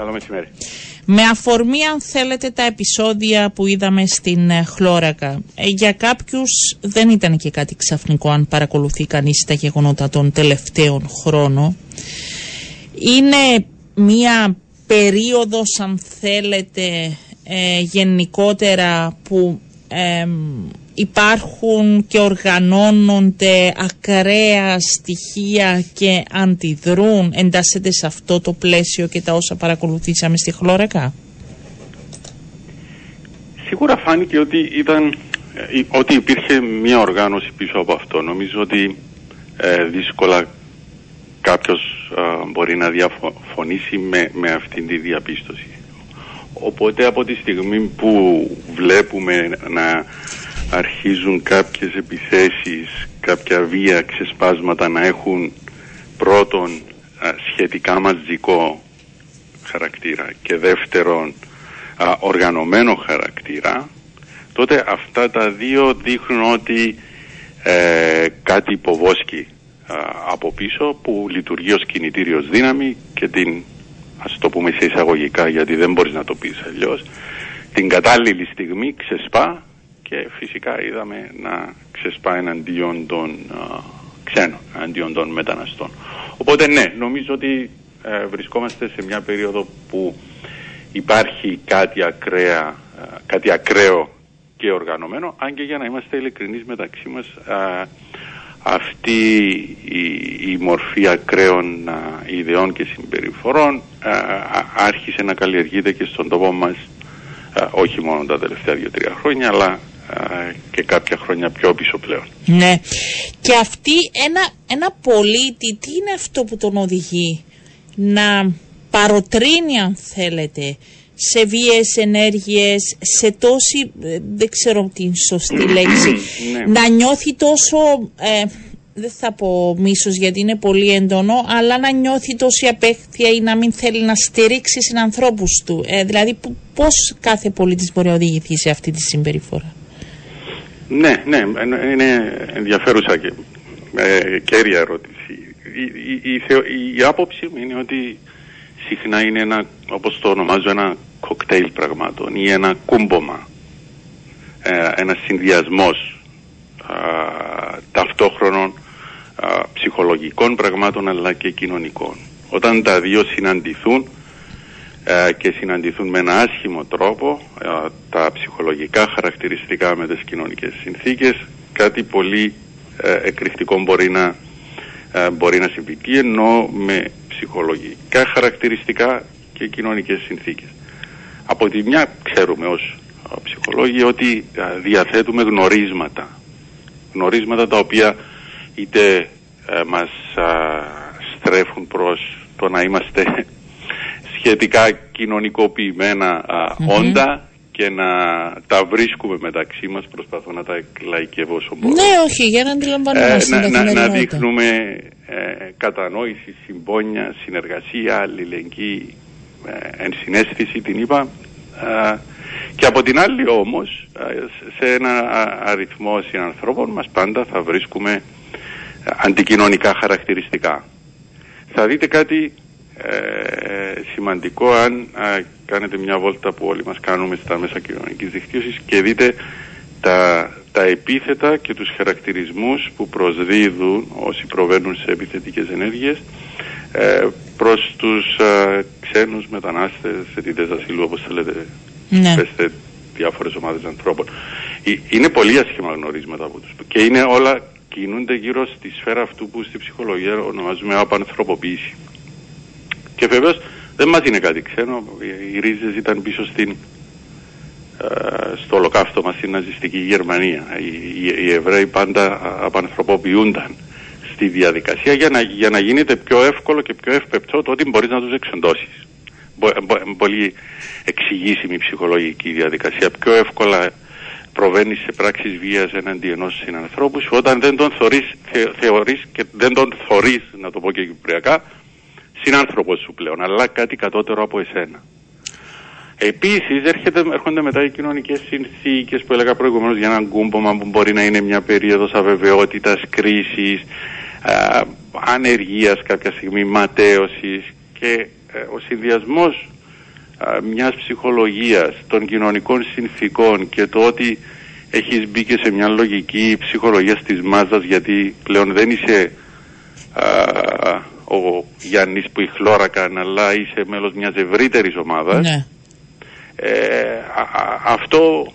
Καλό μεσημέρι. Με αφορμή αν θέλετε τα επεισόδια που είδαμε στην ε, Χλώρακα, ε, για κάποιους δεν ήταν και κάτι ξαφνικό αν παρακολουθεί κανείς τα γεγονότα των τελευταίων χρόνων. Είναι μία περίοδος αν θέλετε ε, γενικότερα που υπάρχουν και οργανώνονται ακραία στοιχεία και αντιδρούν, εντάσσεται σε αυτό το πλαίσιο και τα όσα παρακολουθήσαμε στη Χλώρακα. Σίγουρα φάνηκε ότι, ήταν, ε, ότι υπήρχε μια οργάνωση πίσω από αυτό. Νομίζω ότι ε, δύσκολα κάποιος μπορεί να διαφωνήσει με, με αυτήν τη διαπίστωση. Οπότε από τη στιγμή που βλέπουμε να αρχίζουν κάποιες επιθέσεις, κάποια βία ξεσπάσματα να έχουν πρώτον σχετικά μαζικό χαρακτήρα και δεύτερον οργανωμένο χαρακτήρα τότε αυτά τα δύο δείχνουν ότι ε, κάτι υποβόσκει από πίσω που λειτουργεί ως κινητήριος δύναμη και την ας το πούμε σε εισαγωγικά γιατί δεν μπορείς να το πεις αλλιώς την κατάλληλη στιγμή ξεσπά και φυσικά είδαμε να ξεσπά εναντίον των ξένων, εναντίον των μεταναστών. Οπότε ναι, νομίζω ότι ε, βρισκόμαστε σε μια περίοδο που υπάρχει κάτι, ακραία, κάτι ακραίο και οργανωμένο, αν και για να είμαστε ειλικρινείς μεταξύ μας, αυτή η, μορφή ακραίων ιδεών και συμπεριφορών άρχισε να καλλιεργείται και στον τόπο μας όχι μόνο τα τελευταία δύο-τρία χρόνια αλλά και κάποια χρόνια πιο πίσω πλέον. Ναι. Και αυτή ένα, ένα πολίτη, τι είναι αυτό που τον οδηγεί να παροτρύνει αν θέλετε σε βίες ενέργειες, σε τόση, ε, δεν ξέρω την σωστή λέξη, ναι. να νιώθει τόσο, ε, δεν θα πω μίσος γιατί είναι πολύ έντονο, αλλά να νιώθει τόση απέχθεια ή να μην θέλει να στηρίξει συνανθρώπους του. Ε, δηλαδή πώς κάθε πολίτης μπορεί να οδηγηθεί σε αυτή τη συμπεριφορά; Ναι, ναι, είναι ενδιαφέρουσα και ε, κέρια ερώτηση. Η, η, η, η, άποψη μου είναι ότι συχνά είναι ένα, όπως το ονομάζω, ένα κοκτέιλ πραγμάτων ή ένα κούμπομα, ε, ένας συνδυασμός ταυτόχρονων ψυχολογικών πραγμάτων αλλά και κοινωνικών. Όταν τα δύο συναντηθούν ε, και συναντηθούν με ένα άσχημο τρόπο ε, τα ψυχολογικά χαρακτηριστικά με τις κοινωνικές συνθήκες. Κάτι πολύ ε, εκρηκτικό μπορεί να, μπορεί να συμβεί. Ενώ με ψυχολογικά χαρακτηριστικά και κοινωνικές συνθήκες. Από τη μια ξέρουμε ως ψυχολόγοι ότι διαθέτουμε γνωρίσματα. Γνωρίσματα τα οποία είτε μας στρέφουν προς το να είμαστε σχετικά κοινωνικοποιημένα όντα και να τα βρίσκουμε μεταξύ μας, προσπαθώ να τα λαϊκεύω όσο μπορώ. Ναι, όχι, για να αντιλαμβανόμαστε ε, να, να, να δείχνουμε ε, κατανόηση, συμπόνια, συνεργασία, αλληλεγγύη, ε, ενσυναίσθηση την είπα. Ε, και από την άλλη όμως, ε, σε ένα αριθμό συνανθρώπων μας πάντα θα βρίσκουμε αντικοινωνικά χαρακτηριστικά. Θα δείτε κάτι ε, σημαντικό αν κάνετε μια βόλτα που όλοι μας κάνουμε στα μέσα κοινωνικής δικτύωσης και δείτε τα, τα επίθετα και τους χαρακτηρισμούς που προσδίδουν όσοι προβαίνουν σε επιθετικές ενέργειες ε, προς τους ε, ξένους μετανάστες, αιτητές ασύλου όπως θέλετε ναι. πέστε διάφορες ομάδες ανθρώπων. Ε, είναι πολύ άσχημα γνωρίσματα από τους και είναι όλα κινούνται γύρω στη σφαίρα αυτού που στη ψυχολογία ονομάζουμε απανθρωποποίηση. Και βεβαίως δεν μας είναι κάτι ξένο. Οι ρίζες ήταν πίσω στην, ε, στο ολοκαύτωμα στην ναζιστική Γερμανία. Οι, οι, Εβραίοι πάντα απανθρωποποιούνταν στη διαδικασία για να, για να γίνεται πιο εύκολο και πιο εύπεπτο το ότι μπορείς να τους εξοντώσει. Πολύ εξηγήσιμη ψυχολογική διαδικασία. Πιο εύκολα προβαίνεις σε πράξεις βίας έναντι ενός συνανθρώπου όταν δεν τον θεωρείς, θεωρείς και δεν τον θωρείς, να το πω και κυπριακά, συνάνθρωπος σου πλέον, αλλά κάτι κατώτερο από εσένα. Επίσης, έρχονται μετά οι κοινωνικές συνθήκες που έλεγα προηγουμένως για έναν κούμπομα που μπορεί να είναι μια περίοδος αβεβαιότητας, κρίσης, ανεργίας κάποια στιγμή, ματέωσης και ε, ο συνδυασμός μιας ψυχολογίας, των κοινωνικών συνθήκων και το ότι έχεις μπει και σε μια λογική ψυχολογίας της μάζας γιατί πλέον δεν είσαι ο Γιάννης που ηχλώρακαν αλλά είσαι μέλος μιας ευρύτερης ομάδας Ναι. ε, αυτό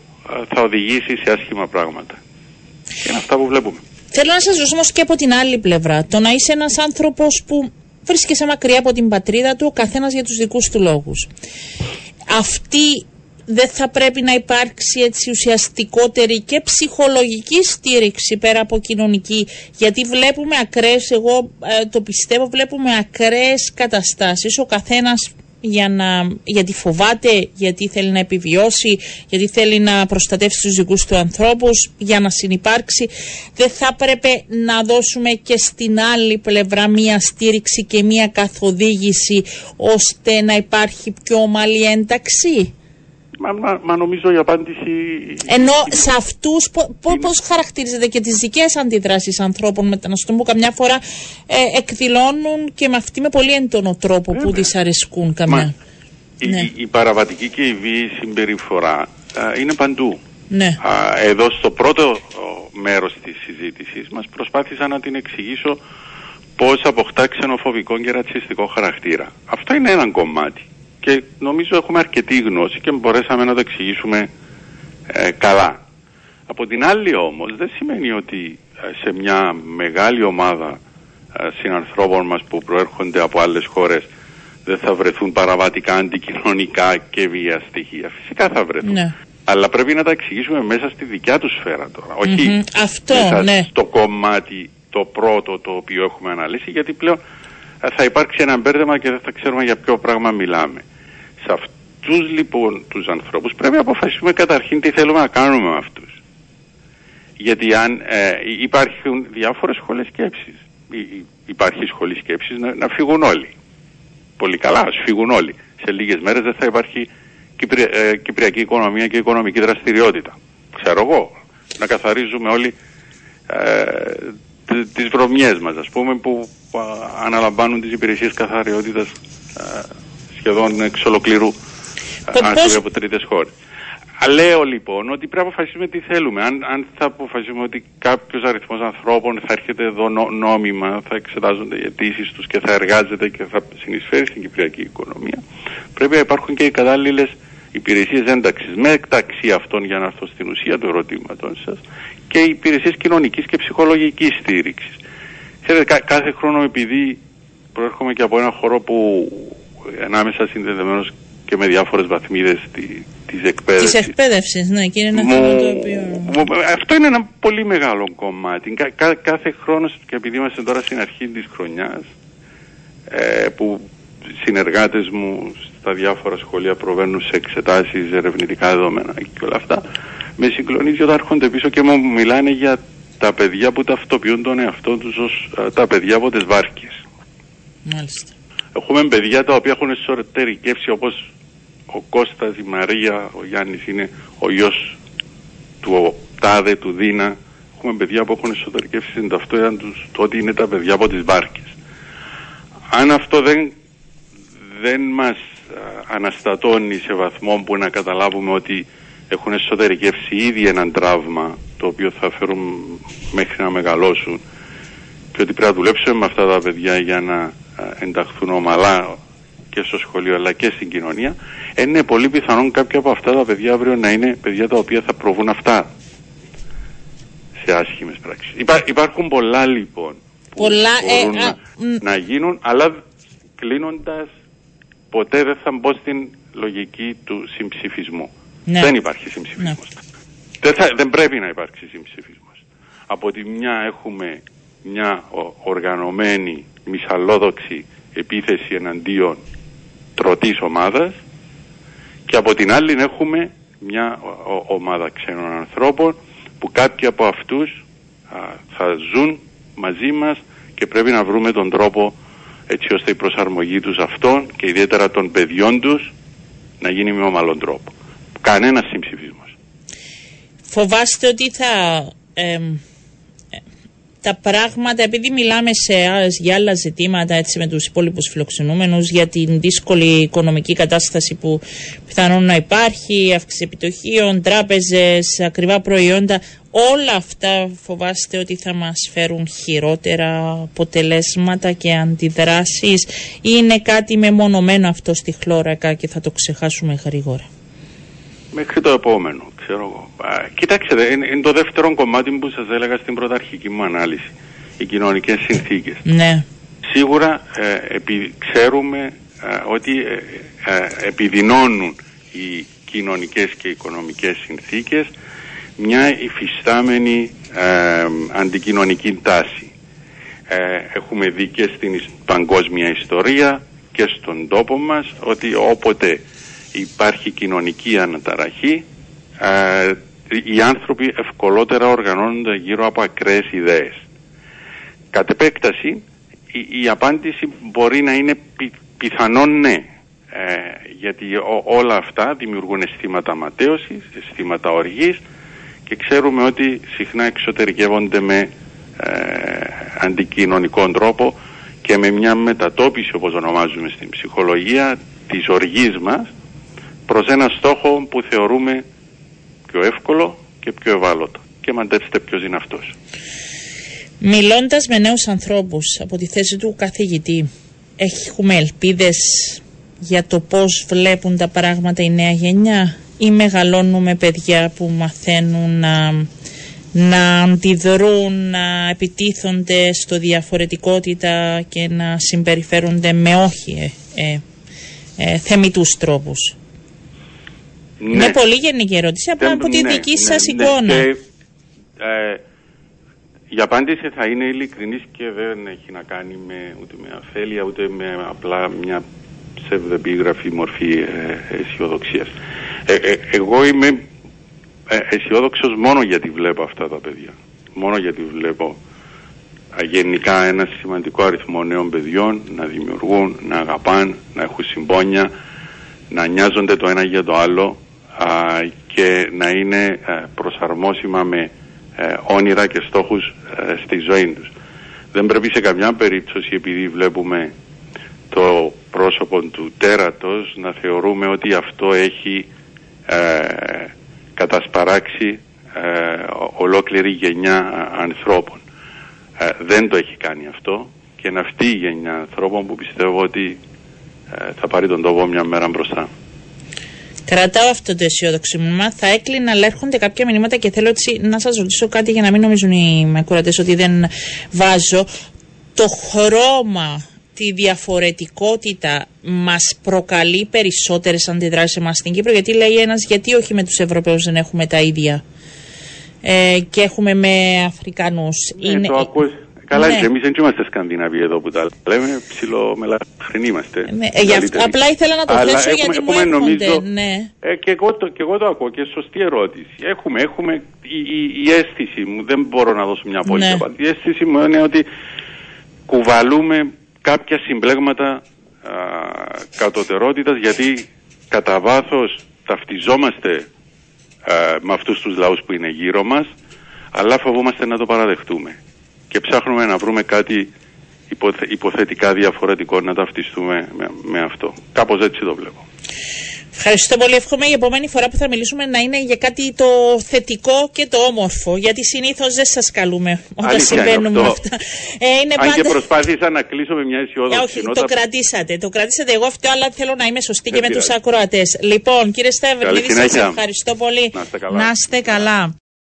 θα οδηγήσει σε άσχημα πράγματα. Και είναι αυτά που βλέπουμε. Θέλω να σας ρωτήσω όμως και από την άλλη πλευρά. Το να είσαι ένας άνθρωπος που βρίσκεσαι μακριά από την πατρίδα του, ο καθένας για τους δικούς του λόγους. Αυτή δεν θα πρέπει να υπάρξει έτσι ουσιαστικότερη και ψυχολογική στήριξη πέρα από κοινωνική γιατί βλέπουμε ακραίες, εγώ ε, το πιστεύω βλέπουμε ακραίες καταστάσεις ο καθένας για να, γιατί φοβάται, γιατί θέλει να επιβιώσει, γιατί θέλει να προστατεύσει τους δικούς του ανθρώπους, για να συνυπάρξει. Δεν θα έπρεπε να δώσουμε και στην άλλη πλευρά μία στήριξη και μία καθοδήγηση ώστε να υπάρχει πιο ομαλή ένταξη. Μα, μα, μα νομίζω η απάντηση. Ενώ σε αυτούς, πώς χαρακτηρίζεται και τις δικές αντιδράσεις ανθρώπων μεταναστών που καμιά φορά ε, εκδηλώνουν και με αυτή με πολύ έντονο τρόπο που δυσαρεσκούν καμιά. η, ναι. η, παραβατική και η βίαιη συμπεριφορά α, είναι παντού. Ναι. Α, εδώ στο πρώτο μέρος της συζήτησης μας προσπάθησα να την εξηγήσω πώς αποκτά ξενοφοβικό και ρατσιστικό χαρακτήρα. Αυτό είναι ένα κομμάτι και νομίζω έχουμε αρκετή γνώση και μπορέσαμε να το εξηγήσουμε ε, καλά. Από την άλλη όμως δεν σημαίνει ότι ε, σε μια μεγάλη ομάδα ε, συνανθρώπων μας που προέρχονται από άλλες χώρες δεν θα βρεθούν παραβατικά, αντικοινωνικά και βία στοιχεία. Φυσικά θα βρεθούν. Ναι. Αλλά πρέπει να τα εξηγήσουμε μέσα στη δικιά τους σφαίρα τώρα. Όχι Αυτό, μέσα ναι. στο κομμάτι το πρώτο το οποίο έχουμε αναλύσει γιατί πλέον θα υπάρξει ένα μπέρδεμα και δεν θα ξέρουμε για ποιο πράγμα μιλάμε. Σε αυτούς λοιπόν τους ανθρώπους πρέπει να αποφασίσουμε καταρχήν τι θέλουμε να κάνουμε με αυτούς. Γιατί αν ε, υπάρχουν διάφορες σχολές σκέψης, υπάρχει σχολή σκέψης να, να φύγουν όλοι. Πολύ καλά, ας φύγουν όλοι. Σε λίγες μέρες δεν θα υπάρχει Κυπρια, ε, κυπριακή οικονομία και οικονομική δραστηριότητα. Ξέρω εγώ, να καθαρίζουμε όλοι ε, τις βρωμιές μας, ας πούμε, που αναλαμβάνουν τις υπηρεσίες καθαριότητας ε, σχεδόν εξ ολοκληρού άνθρωποι από τρίτες χώρες. Λέω λοιπόν ότι πρέπει να αποφασίσουμε τι θέλουμε. Αν, αν θα αποφασίσουμε ότι κάποιος αριθμός ανθρώπων θα έρχεται εδώ νό, νόμιμα, θα εξετάζονται οι αιτήσεις τους και θα εργάζεται και θα συνεισφέρει στην κυπριακή οικονομία, πρέπει να υπάρχουν και οι κατάλληλες υπηρεσίες ένταξης μεταξύ αυτών, για να έρθω στην ουσία του ερωτήματο σας, και οι υπηρεσίες κοινωνικής και ψυχολογικής στήριξης. Ξέρετε, κάθε χρόνο επειδή προέρχομαι και από ένα χώρο που ανάμεσα συνδεδεμένος και με διάφορες βαθμίδες τη, της εκπαίδευσης. Της εκπαίδευσης, ναι, και είναι ένα θέμα το οποίο... Αυτό είναι ένα πολύ μεγάλο κομμάτι. Κα, κάθε χρόνος, και επειδή είμαστε τώρα στην αρχή της χρονιάς, ε, που συνεργάτες μου στα διάφορα σχολεία προβαίνουν σε εξετάσεις, ερευνητικά δεδομένα και όλα αυτά, με συγκλονίζει όταν έρχονται πίσω και μου μιλάνε για τα παιδιά που ταυτοποιούν τον εαυτό τους ως τα παιδιά από τις βάρκες. Μάλιστα. Έχουμε παιδιά τα οποία έχουν εσωτερικεύσει όπως ο Κώστας, η Μαρία, ο Γιάννης είναι ο γιος του Τάδε, του Δίνα. Έχουμε παιδιά που έχουν εσωτερικεύσει στην ταυτότητα τους το ότι είναι τα παιδιά από τις βάρκες. Αν αυτό δεν, δεν μας αναστατώνει σε βαθμό που να καταλάβουμε ότι έχουν εσωτερικεύσει ήδη έναν τραύμα το οποίο θα φέρουν μέχρι να μεγαλώσουν και ότι πρέπει να δουλέψουμε με αυτά τα παιδιά για να ενταχθούν ομαλά και στο σχολείο αλλά και στην κοινωνία, είναι πολύ πιθανόν κάποια από αυτά τα παιδιά αύριο να είναι παιδιά τα οποία θα προβούν αυτά σε άσχημες πράξεις. υπάρχουν πολλά λοιπόν που πολλά, ε, μπορούν να, να, γίνουν, αλλά κλείνοντας ποτέ δεν θα μπω στην λογική του συμψηφισμού. Ναι. Δεν υπάρχει συμψηφισμός. Ναι. Δεν, θα, δεν πρέπει να υπάρξει συμψηφισμός. Από τη μια έχουμε μια οργανωμένη μυσαλλόδοξη επίθεση εναντίον τροτής ομάδας και από την άλλη έχουμε μια ομάδα ξένων ανθρώπων που κάποιοι από αυτούς θα ζουν μαζί μας και πρέπει να βρούμε τον τρόπο έτσι ώστε η προσαρμογή τους αυτών και ιδιαίτερα των παιδιών τους να γίνει με ομαλόν τρόπο. Κανένας συμψηφισμός. Φοβάστε ότι θα τα πράγματα, επειδή μιλάμε σε, για άλλα ζητήματα έτσι, με τους υπόλοιπους φιλοξενούμενους, για την δύσκολη οικονομική κατάσταση που πιθανόν να υπάρχει, αύξηση επιτοχίων, τράπεζες, ακριβά προϊόντα, όλα αυτά φοβάστε ότι θα μας φέρουν χειρότερα αποτελέσματα και αντιδράσεις ή είναι κάτι μεμονωμένο αυτό στη χλώρακα και θα το ξεχάσουμε γρήγορα. Μέχρι το επόμενο, ξέρω εγώ. Κοιτάξτε, είναι, το δεύτερο κομμάτι που σας έλεγα στην πρωταρχική μου ανάλυση. Οι κοινωνικές συνθήκες. Ναι. Σίγουρα ε, ξέρουμε ε, ότι ε, ε, επιδεινώνουν οι κοινωνικές και οικονομικές συνθήκες μια υφιστάμενη ε, αντικοινωνική τάση. Ε, έχουμε δει και στην παγκόσμια ιστορία και στον τόπο μας ότι όποτε υπάρχει κοινωνική αναταραχή ε, οι άνθρωποι ευκολότερα οργανώνονται γύρω από ακραίες ιδέες. Κατ' επέκταση η, απάντηση μπορεί να είναι πι, πιθανόν ναι γιατί όλα αυτά δημιουργούν αισθήματα ματέωσης, αισθήματα οργής και ξέρουμε ότι συχνά εξωτερικεύονται με ε, αντικοινωνικό τρόπο και με μια μετατόπιση όπως ονομάζουμε στην ψυχολογία της οργής μας προς ένα στόχο που θεωρούμε πιο εύκολο και πιο ευάλωτο. Και μαντέψτε ποιος είναι αυτός. Μιλώντας με νέους ανθρώπους από τη θέση του καθηγητή, έχουμε ελπίδες για το πώς βλέπουν τα πράγματα η νέα γενιά ή μεγαλώνουμε παιδιά που μαθαίνουν να, να αντιδρούν, να επιτίθονται στο διαφορετικότητα και να συμπεριφέρονται με όχι ε, ε, ε θεμητούς τρόπους. Ναι. Είναι πολύ γενική ερώτηση, απλά από τη ναι, δική ναι, σας ναι, εικόνα. Ε, η απάντηση θα είναι ειλικρινής και δεν έχει να κάνει με, ούτε με αφέλεια ούτε με απλά μια ψευδεπίγραφη μορφή ε, αισιοδοξίας. Ε, ε, εγώ είμαι ε, αισιόδοξος μόνο γιατί βλέπω αυτά τα παιδιά. Μόνο γιατί βλέπω γενικά ένα σημαντικό αριθμό νέων παιδιών να δημιουργούν, να αγαπάν, να έχουν συμπόνια, να νοιάζονται το ένα για το άλλο και να είναι προσαρμόσιμα με όνειρα και στόχους στη ζωή τους. Δεν πρέπει σε καμιά περίπτωση επειδή βλέπουμε το πρόσωπο του τέρατος να θεωρούμε ότι αυτό έχει ε, κατασπαράξει ε, ολόκληρη γενιά ανθρώπων. Ε, δεν το έχει κάνει αυτό και είναι αυτή η γενιά ανθρώπων που πιστεύω ότι ε, θα πάρει τον τόπο μια μέρα μπροστά. Κρατάω αυτό το αισιόδοξο μήνυμα. Θα έκλεινα, αλλά έρχονται κάποια μηνύματα και θέλω έτσι να σας ρωτήσω κάτι για να μην νομίζουν οι με ότι δεν βάζω. Το χρώμα τη διαφορετικότητα μας προκαλεί περισσότερες αντιδράσεις εμάς στην Κύπρο γιατί λέει ένας γιατί όχι με τους Ευρωπαίους δεν έχουμε τα ίδια ε, και έχουμε με Αφρικανούς. Ναι, Είναι... το ακούς. Καλά, ναι. και εμείς δεν είμαστε Σκανδιναβοί εδώ που τα λέμε, ψιλομελαχρινοί είμαστε. Ναι, ε, για, απλά ήθελα να το Αλλά θέσω γιατί έχουμε, μου νομίζω, ναι. ε, και, εγώ το, και εγώ το ακούω και σωστή ερώτηση. Έχουμε, έχουμε η, η, η αίσθηση μου, δεν μπορώ να δώσω μια απόλυτη ναι. απάντηση. Η αίσθηση μου είναι ότι κουβαλούμε κάποια συμπλέγματα κατωτερότητας γιατί κατά βάθος ταυτιζόμαστε α, με αυτούς τους λαούς που είναι γύρω μας αλλά φοβόμαστε να το παραδεχτούμε και ψάχνουμε να βρούμε κάτι υποθετικά διαφορετικό να ταυτιστούμε με, με αυτό. Κάπως έτσι το βλέπω. Ευχαριστώ πολύ. Εύχομαι η επόμενη φορά που θα μιλήσουμε να είναι για κάτι το θετικό και το όμορφο. Γιατί συνήθως δεν σας καλούμε όταν συμβαίνουν αυτά. Ε, είναι Αν και προσπάθησα να κλείσω με μια αισιόδοξη ε, όχι, το κρατήσατε. Το κρατήσατε εγώ αυτό, αλλά θέλω να είμαι σωστή και με τους ακροατές. Λοιπόν, κύριε Στέβερ, σας ευχαριστώ πολύ. Να είστε καλά.